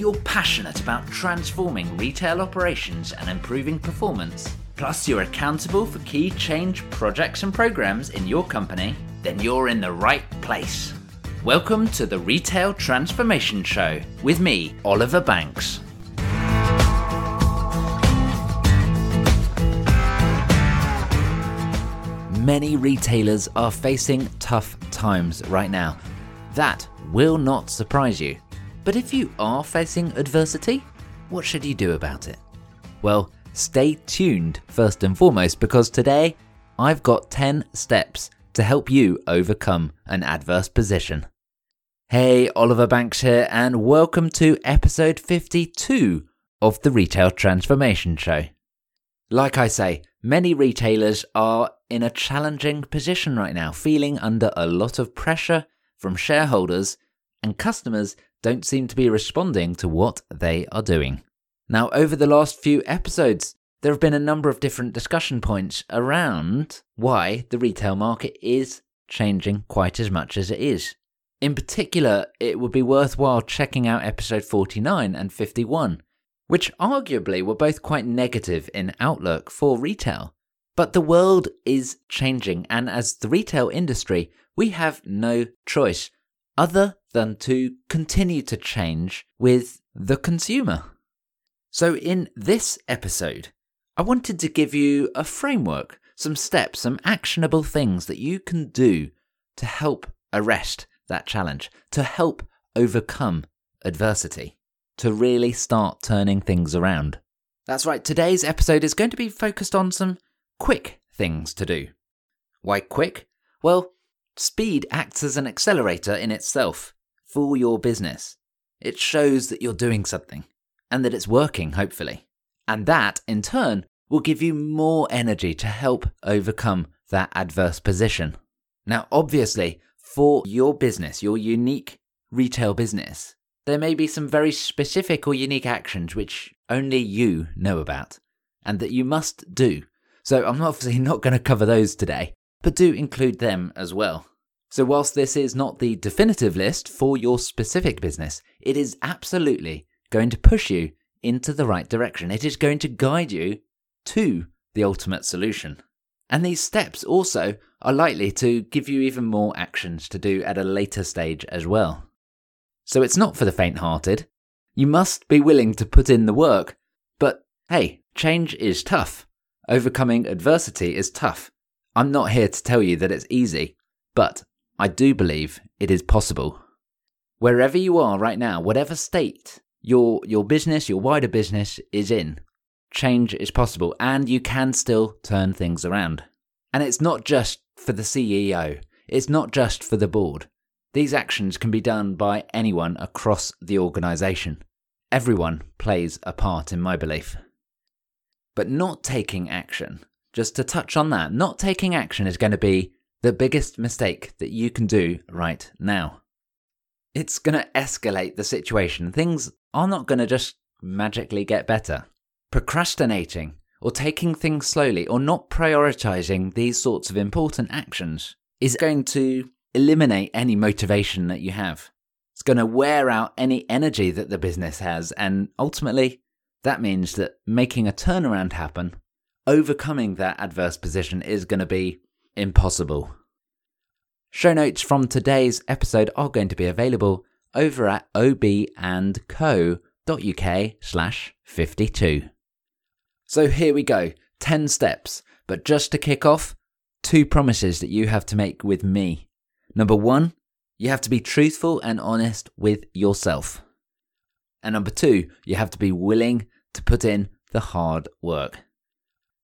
you're passionate about transforming retail operations and improving performance, plus you're accountable for key change projects and programs in your company, then you're in the right place. Welcome to the Retail Transformation Show with me, Oliver Banks. Many retailers are facing tough times right now. That will not surprise you. But if you are facing adversity, what should you do about it? Well, stay tuned first and foremost because today I've got 10 steps to help you overcome an adverse position. Hey, Oliver Banks here, and welcome to episode 52 of the Retail Transformation Show. Like I say, many retailers are in a challenging position right now, feeling under a lot of pressure from shareholders, and customers don't seem to be responding to what they are doing. Now, over the last few episodes, there have been a number of different discussion points around why the retail market is changing quite as much as it is. In particular, it would be worthwhile checking out episode 49 and 51, which arguably were both quite negative in outlook for retail. But the world is changing, and as the retail industry, we have no choice other than to continue to change with the consumer. So, in this episode, I wanted to give you a framework, some steps, some actionable things that you can do to help arrest that challenge, to help overcome adversity, to really start turning things around. That's right, today's episode is going to be focused on some quick things to do. Why quick? Well, speed acts as an accelerator in itself for your business. It shows that you're doing something and that it's working, hopefully. And that, in turn, will give you more energy to help overcome that adverse position. Now, obviously, for your business, your unique retail business, there may be some very specific or unique actions which only you know about and that you must do. So, I'm obviously not going to cover those today, but do include them as well. So, whilst this is not the definitive list for your specific business, it is absolutely going to push you into the right direction. It is going to guide you to the ultimate solution. And these steps also are likely to give you even more actions to do at a later stage as well. So it's not for the faint hearted. You must be willing to put in the work. But hey, change is tough. Overcoming adversity is tough. I'm not here to tell you that it's easy, but I do believe it is possible. Wherever you are right now, whatever state your your business, your wider business is in, change is possible and you can still turn things around. And it's not just for the CEO, it's not just for the board. These actions can be done by anyone across the organization. Everyone plays a part in my belief. But not taking action, just to touch on that, not taking action is going to be the biggest mistake that you can do right now. It's going to escalate the situation. Things are not going to just magically get better. Procrastinating, or taking things slowly, or not prioritizing these sorts of important actions is going to eliminate any motivation that you have. It's going to wear out any energy that the business has, and ultimately, that means that making a turnaround happen, overcoming that adverse position, is going to be impossible. Show notes from today's episode are going to be available over at obandco.uk slash 52. So here we go 10 steps, but just to kick off, two promises that you have to make with me. Number one, you have to be truthful and honest with yourself. And number two, you have to be willing to put in the hard work.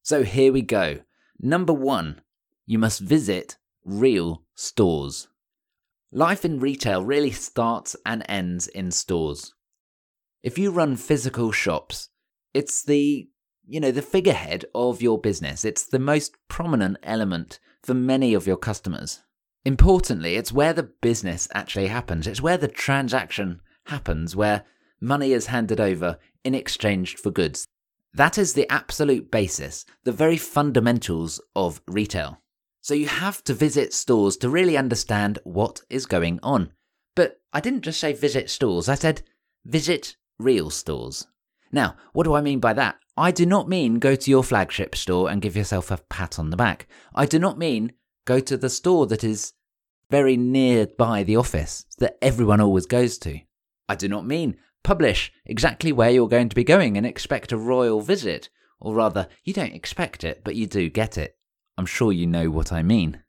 So here we go. Number one, you must visit real stores. Life in retail really starts and ends in stores. If you run physical shops, it's the, you know, the figurehead of your business. It's the most prominent element for many of your customers. Importantly, it's where the business actually happens. It's where the transaction happens, where money is handed over in exchange for goods. That is the absolute basis, the very fundamentals of retail. So you have to visit stores to really understand what is going on. But I didn't just say visit stores, I said visit real stores. Now, what do I mean by that? I do not mean go to your flagship store and give yourself a pat on the back. I do not mean go to the store that is very nearby the office that everyone always goes to. I do not mean publish exactly where you're going to be going and expect a royal visit, or rather, you don't expect it, but you do get it. I'm sure you know what I mean.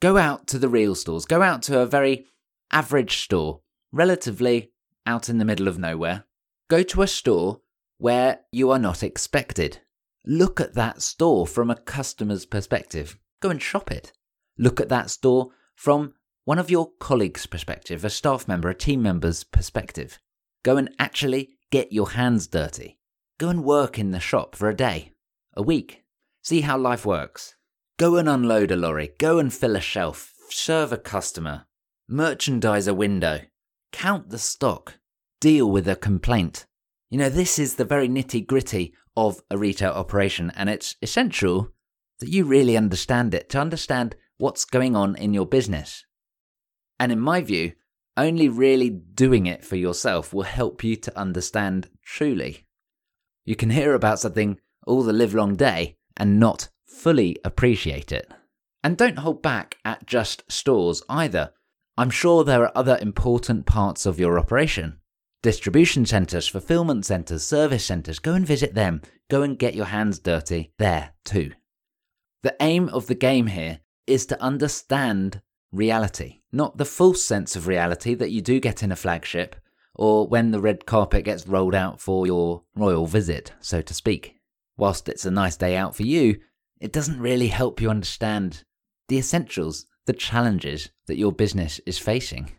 Go out to the real stores, go out to a very average store, relatively out in the middle of nowhere. Go to a store where you are not expected. Look at that store from a customer's perspective. Go and shop it. Look at that store from one of your colleagues' perspective, a staff member, a team member's perspective. Go and actually get your hands dirty. Go and work in the shop for a day, a week. See how life works. Go and unload a lorry. Go and fill a shelf. Serve a customer. Merchandise a window. Count the stock. Deal with a complaint. You know, this is the very nitty gritty of a retail operation, and it's essential that you really understand it to understand what's going on in your business. And in my view, only really doing it for yourself will help you to understand truly. You can hear about something all the livelong day and not fully appreciate it. And don't hold back at just stores either. I'm sure there are other important parts of your operation. Distribution centres, fulfillment centres, service centres, go and visit them. Go and get your hands dirty there too. The aim of the game here is to understand reality, not the false sense of reality that you do get in a flagship or when the red carpet gets rolled out for your royal visit, so to speak. Whilst it's a nice day out for you, it doesn't really help you understand the essentials, the challenges that your business is facing.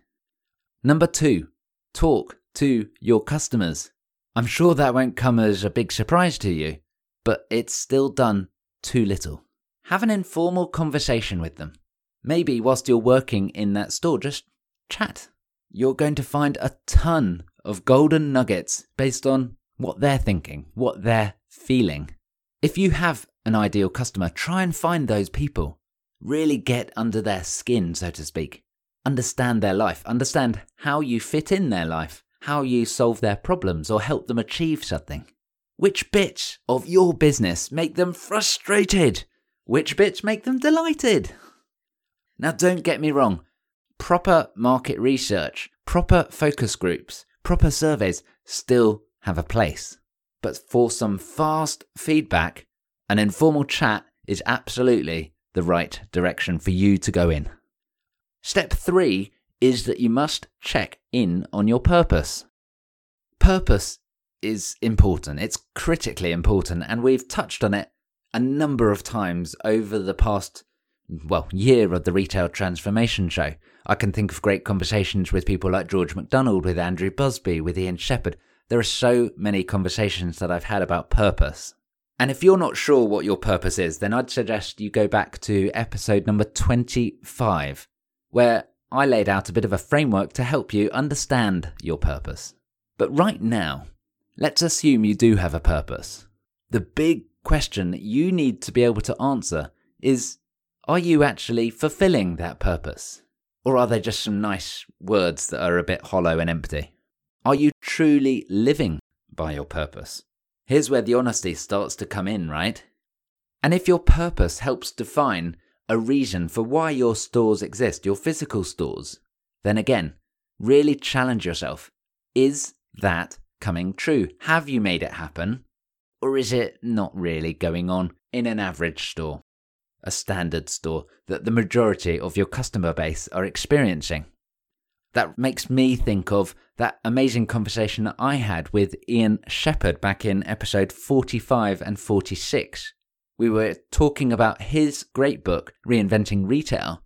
Number two, talk to your customers. I'm sure that won't come as a big surprise to you, but it's still done too little. Have an informal conversation with them. Maybe whilst you're working in that store, just chat. You're going to find a ton of golden nuggets based on what they're thinking, what they're feeling. If you have an ideal customer, try and find those people. Really get under their skin, so to speak. Understand their life, understand how you fit in their life, how you solve their problems or help them achieve something. Which bits of your business make them frustrated? Which bits make them delighted? Now, don't get me wrong, proper market research, proper focus groups, proper surveys still have a place. But for some fast feedback, an informal chat is absolutely the right direction for you to go in. Step three is that you must check in on your purpose. Purpose is important, it's critically important, and we've touched on it a number of times over the past, well, year of the Retail Transformation Show. I can think of great conversations with people like George MacDonald, with Andrew Busby, with Ian Shepherd. There are so many conversations that I've had about purpose. And if you're not sure what your purpose is, then I'd suggest you go back to episode number 25, where I laid out a bit of a framework to help you understand your purpose. But right now, let's assume you do have a purpose. The big question you need to be able to answer is Are you actually fulfilling that purpose? Or are they just some nice words that are a bit hollow and empty? Are you truly living by your purpose? Here's where the honesty starts to come in, right? And if your purpose helps define a reason for why your stores exist, your physical stores, then again, really challenge yourself. Is that coming true? Have you made it happen? Or is it not really going on in an average store, a standard store that the majority of your customer base are experiencing? That makes me think of that amazing conversation that I had with Ian Shepherd back in episode 45 and 46 we were talking about his great book, Reinventing Retail.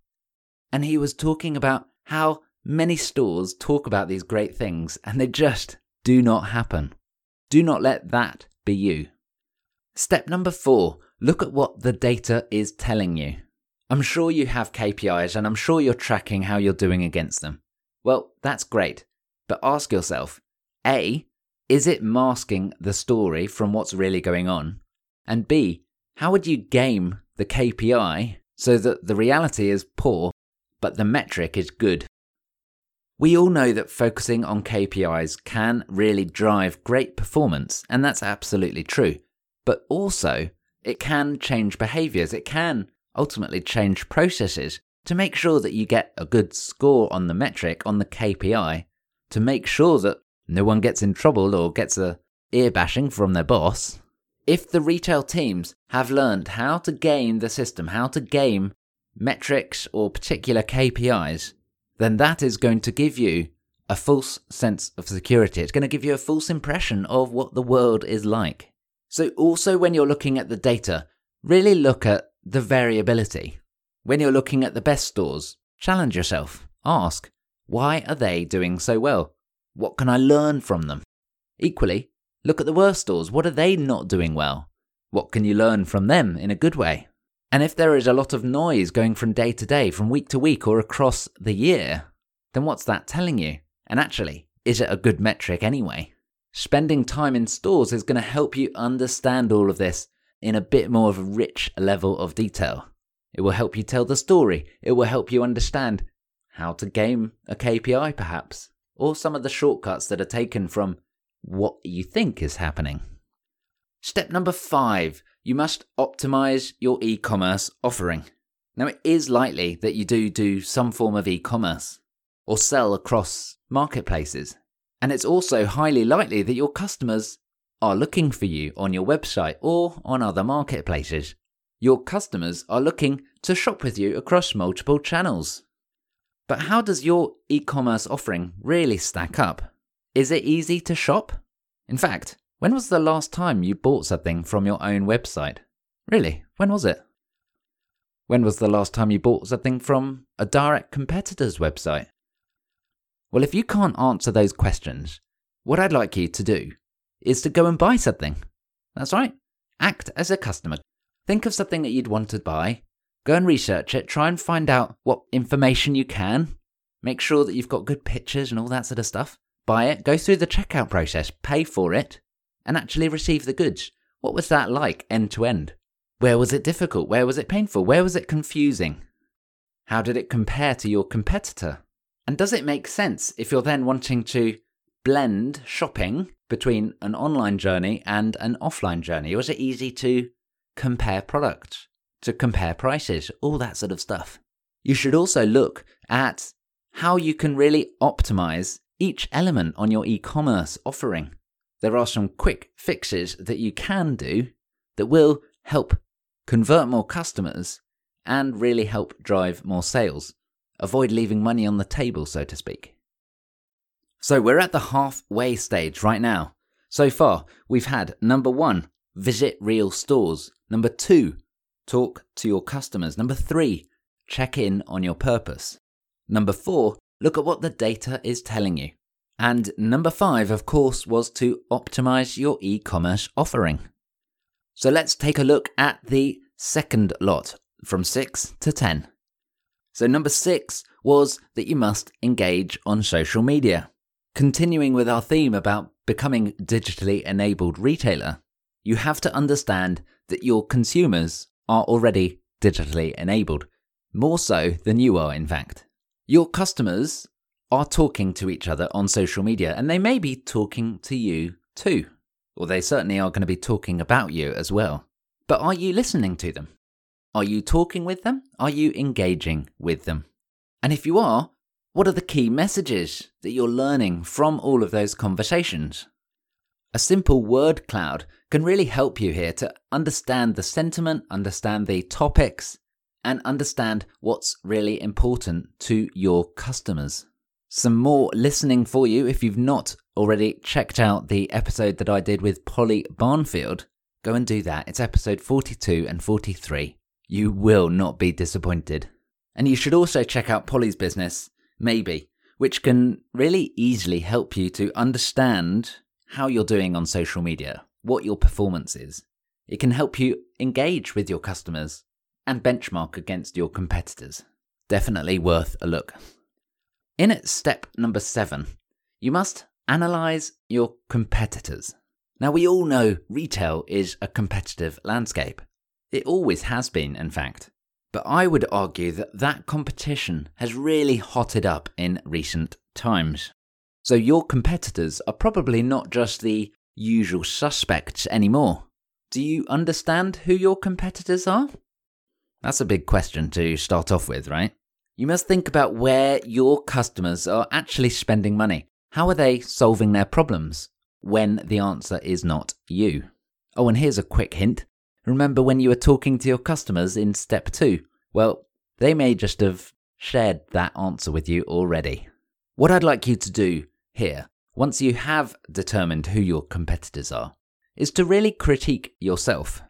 And he was talking about how many stores talk about these great things and they just do not happen. Do not let that be you. Step number four look at what the data is telling you. I'm sure you have KPIs and I'm sure you're tracking how you're doing against them. Well, that's great. But ask yourself A, is it masking the story from what's really going on? And B, how would you game the KPI so that the reality is poor, but the metric is good? We all know that focusing on KPIs can really drive great performance, and that's absolutely true. But also, it can change behaviors, it can ultimately change processes to make sure that you get a good score on the metric, on the KPI, to make sure that no one gets in trouble or gets a ear bashing from their boss. If the retail teams have learned how to game the system, how to game metrics or particular KPIs, then that is going to give you a false sense of security. It's going to give you a false impression of what the world is like. So, also when you're looking at the data, really look at the variability. When you're looking at the best stores, challenge yourself. Ask, why are they doing so well? What can I learn from them? Equally, look at the worst stores. What are they not doing well? What can you learn from them in a good way? And if there is a lot of noise going from day to day, from week to week, or across the year, then what's that telling you? And actually, is it a good metric anyway? Spending time in stores is going to help you understand all of this in a bit more of a rich level of detail. It will help you tell the story. It will help you understand how to game a KPI, perhaps, or some of the shortcuts that are taken from what you think is happening. Step number five you must optimize your e commerce offering. Now, it is likely that you do do some form of e commerce or sell across marketplaces. And it's also highly likely that your customers are looking for you on your website or on other marketplaces your customers are looking to shop with you across multiple channels. But how does your e commerce offering really stack up? Is it easy to shop? In fact, when was the last time you bought something from your own website? Really, when was it? When was the last time you bought something from a direct competitor's website? Well, if you can't answer those questions, what I'd like you to do is to go and buy something. That's right. Act as a customer Think of something that you'd want to buy, go and research it, try and find out what information you can, make sure that you've got good pictures and all that sort of stuff. Buy it, go through the checkout process, pay for it, and actually receive the goods. What was that like end to end? Where was it difficult? Where was it painful? Where was it confusing? How did it compare to your competitor? And does it make sense if you're then wanting to blend shopping between an online journey and an offline journey? Was it easy to compare products, to compare prices, all that sort of stuff. You should also look at how you can really optimize each element on your e commerce offering. There are some quick fixes that you can do that will help convert more customers and really help drive more sales. Avoid leaving money on the table, so to speak. So we're at the halfway stage right now. So far, we've had number one, visit real stores. Number two, talk to your customers. Number three, check in on your purpose. Number four, look at what the data is telling you. And number five, of course, was to optimize your e commerce offering. So let's take a look at the second lot from six to 10. So, number six was that you must engage on social media. Continuing with our theme about becoming digitally enabled retailer, you have to understand that your consumers are already digitally enabled, more so than you are, in fact. Your customers are talking to each other on social media, and they may be talking to you too, or they certainly are going to be talking about you as well. But are you listening to them? Are you talking with them? Are you engaging with them? And if you are, what are the key messages that you're learning from all of those conversations? A simple word cloud can really help you here to understand the sentiment, understand the topics, and understand what's really important to your customers. Some more listening for you if you've not already checked out the episode that I did with Polly Barnfield. Go and do that. It's episode 42 and 43. You will not be disappointed. And you should also check out Polly's business, Maybe, which can really easily help you to understand how you're doing on social media, what your performance is. It can help you engage with your customers and benchmark against your competitors. Definitely worth a look. In step number seven, you must analyze your competitors. Now, we all know retail is a competitive landscape. It always has been, in fact. But I would argue that that competition has really hotted up in recent times. So your competitors are probably not just the usual suspects anymore. Do you understand who your competitors are? That's a big question to start off with, right? You must think about where your customers are actually spending money. How are they solving their problems when the answer is not you? Oh, and here's a quick hint Remember when you were talking to your customers in step two? Well, they may just have shared that answer with you already. What I'd like you to do here, once you have determined who your competitors are, is to really critique yourself.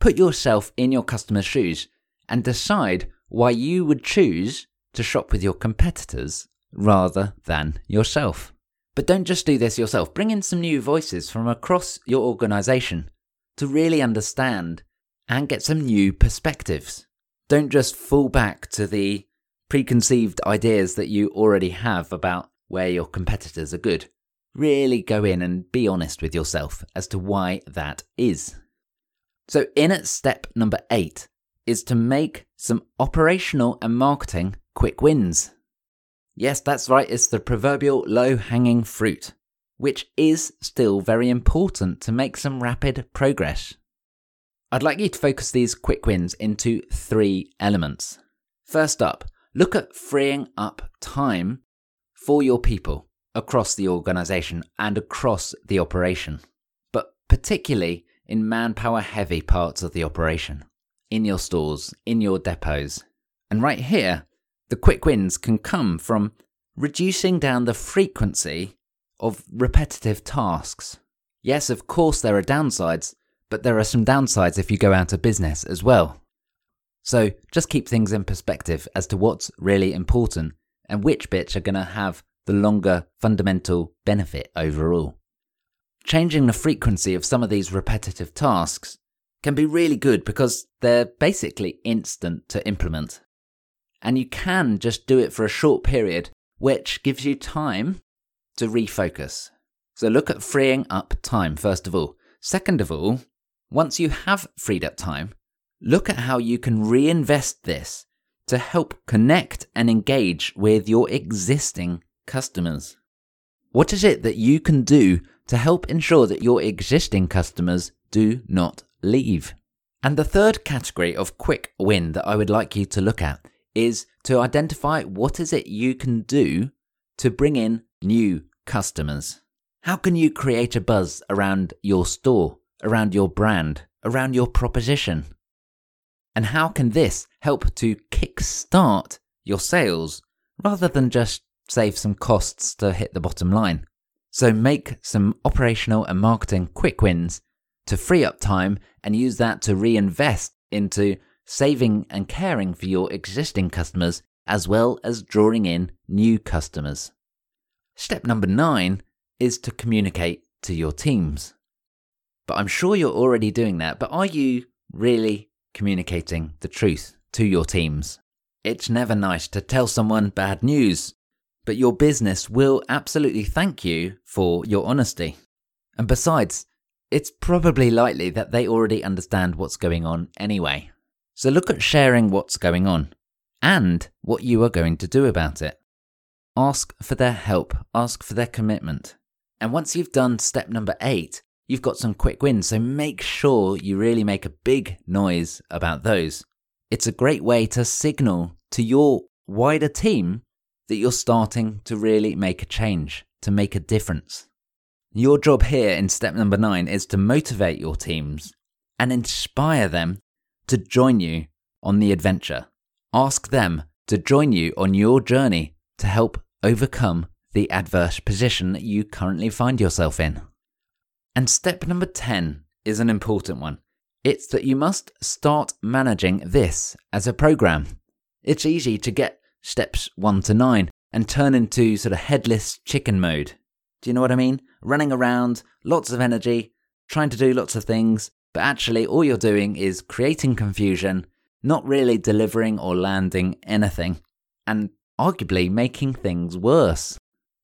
Put yourself in your customer's shoes and decide why you would choose to shop with your competitors rather than yourself. But don't just do this yourself. Bring in some new voices from across your organization to really understand and get some new perspectives. Don't just fall back to the preconceived ideas that you already have about where your competitors are good. Really go in and be honest with yourself as to why that is. So, in at step number eight is to make some operational and marketing quick wins. Yes, that's right, it's the proverbial low hanging fruit which is still very important to make some rapid progress. I'd like you to focus these quick wins into three elements. First up, look at freeing up time for your people across the organization and across the operation, but particularly in manpower heavy parts of the operation, in your stores, in your depots. And right here, the quick wins can come from reducing down the frequency of repetitive tasks. Yes, of course, there are downsides, but there are some downsides if you go out of business as well. So just keep things in perspective as to what's really important and which bits are going to have the longer fundamental benefit overall. Changing the frequency of some of these repetitive tasks can be really good because they're basically instant to implement. And you can just do it for a short period, which gives you time to refocus. So look at freeing up time, first of all. Second of all, once you have freed up time, look at how you can reinvest this to help connect and engage with your existing customers. What is it that you can do to help ensure that your existing customers do not leave? And the third category of quick win that I would like you to look at is to identify what is it you can do to bring in new customers? How can you create a buzz around your store, around your brand, around your proposition? And how can this help to kickstart your sales rather than just save some costs to hit the bottom line? So make some operational and marketing quick wins to free up time and use that to reinvest into saving and caring for your existing customers as well as drawing in new customers. Step number nine is to communicate to your teams. But I'm sure you're already doing that, but are you really communicating the truth to your teams? It's never nice to tell someone bad news, but your business will absolutely thank you for your honesty. And besides, it's probably likely that they already understand what's going on anyway. So look at sharing what's going on and what you are going to do about it. Ask for their help, ask for their commitment. And once you've done step number eight, you've got some quick wins. So make sure you really make a big noise about those. It's a great way to signal to your wider team that you're starting to really make a change, to make a difference. Your job here in step number nine is to motivate your teams and inspire them to join you on the adventure. Ask them to join you on your journey to help overcome the adverse position that you currently find yourself in. And step number 10 is an important one. It's that you must start managing this as a program. It's easy to get steps 1 to 9 and turn into sort of headless chicken mode. Do you know what I mean? Running around, lots of energy, trying to do lots of things, but actually all you're doing is creating confusion, not really delivering or landing anything. And arguably making things worse.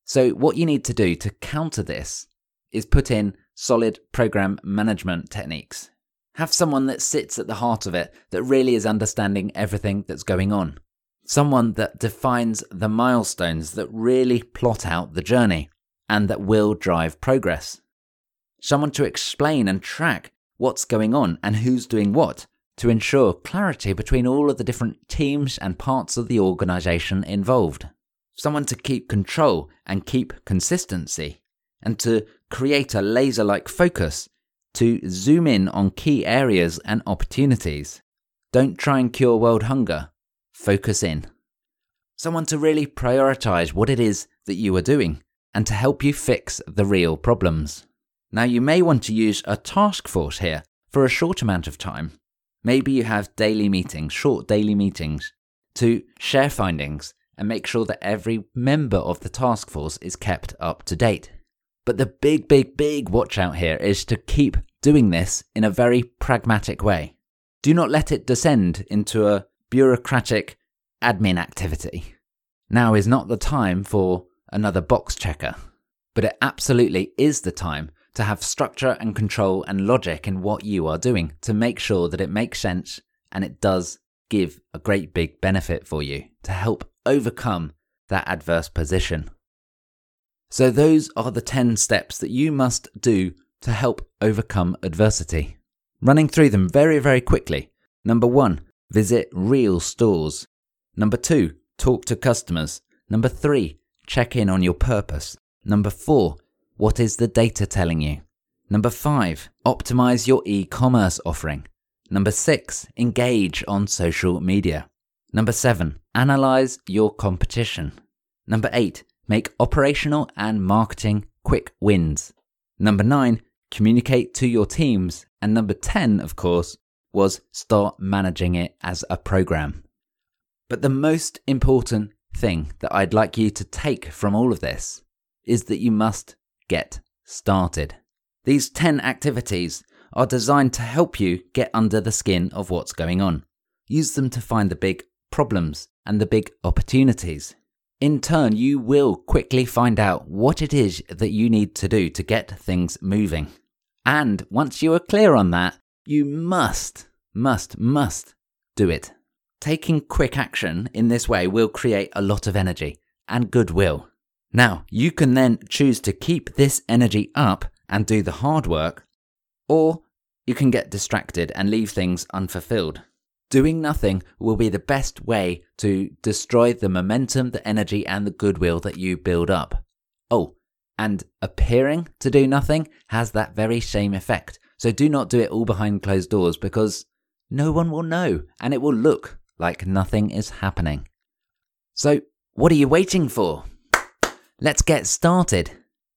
So, what you need to do to counter this is put in solid program management techniques. Have someone that sits at the heart of it, that really is understanding everything that's going on. Someone that defines the milestones that really plot out the journey and that will drive progress. Someone to explain and track what's going on and who's doing what to ensure clarity between all of the different teams and parts of the organization involved. Someone to keep control and keep consistency, and to create a laser like focus to zoom in on key areas and opportunities. Don't try and cure world hunger, focus in. Someone to really prioritize what it is that you are doing and to help you fix the real problems. Now, you may want to use a task force here for a short amount of time. Maybe you have daily meetings, short daily meetings, to share findings and make sure that every member of the task force is kept up to date. But the big, big, big watch out here is to keep doing this in a very pragmatic way. Do not let it descend into a bureaucratic admin activity. Now is not the time for another box checker, but it absolutely is the time to have structure and control and logic in what you are doing to make sure that it makes sense and it does give a great big benefit for you to help overcome that adverse position. So, those are the 10 steps that you must do to help overcome adversity. Running through them very, very quickly. Number one, visit real stores. Number two, talk to customers. Number three, check in on your purpose. Number four, what is the data telling you? Number five, optimize your e commerce offering. Number six, engage on social media. Number seven, analyze your competition. Number eight, make operational and marketing quick wins. Number nine, communicate to your teams. And number 10, of course, was start managing it as a program. But the most important thing that I'd like you to take from all of this is that you must get started. These 10 activities are designed to help you get under the skin of what's going on. Use them to find the big problems and the big opportunities. In turn, you will quickly find out what it is that you need to do to get things moving. And once you are clear on that, you must, must, must do it. Taking quick action in this way will create a lot of energy and goodwill. Now, you can then choose to keep this energy up and do the hard work, or you can get distracted and leave things unfulfilled. Doing nothing will be the best way to destroy the momentum, the energy, and the goodwill that you build up. Oh, and appearing to do nothing has that very same effect. So do not do it all behind closed doors because no one will know and it will look like nothing is happening. So, what are you waiting for? Let's get started.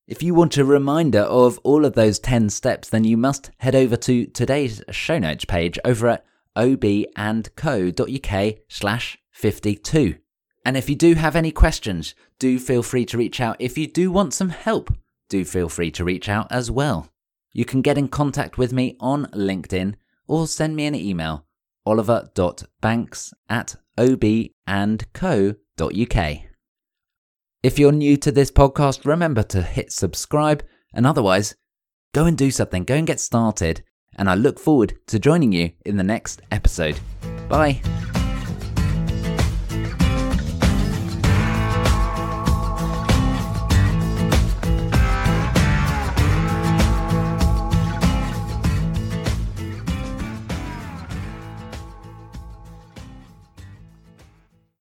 If you want a reminder of all of those 10 steps, then you must head over to today's show notes page over at obandco.uk slash 52. And if you do have any questions, do feel free to reach out. If you do want some help, do feel free to reach out as well. You can get in contact with me on LinkedIn or send me an email oliver.banks at obandco.uk. If you're new to this podcast, remember to hit subscribe, and otherwise, go and do something, go and get started. And I look forward to joining you in the next episode. Bye.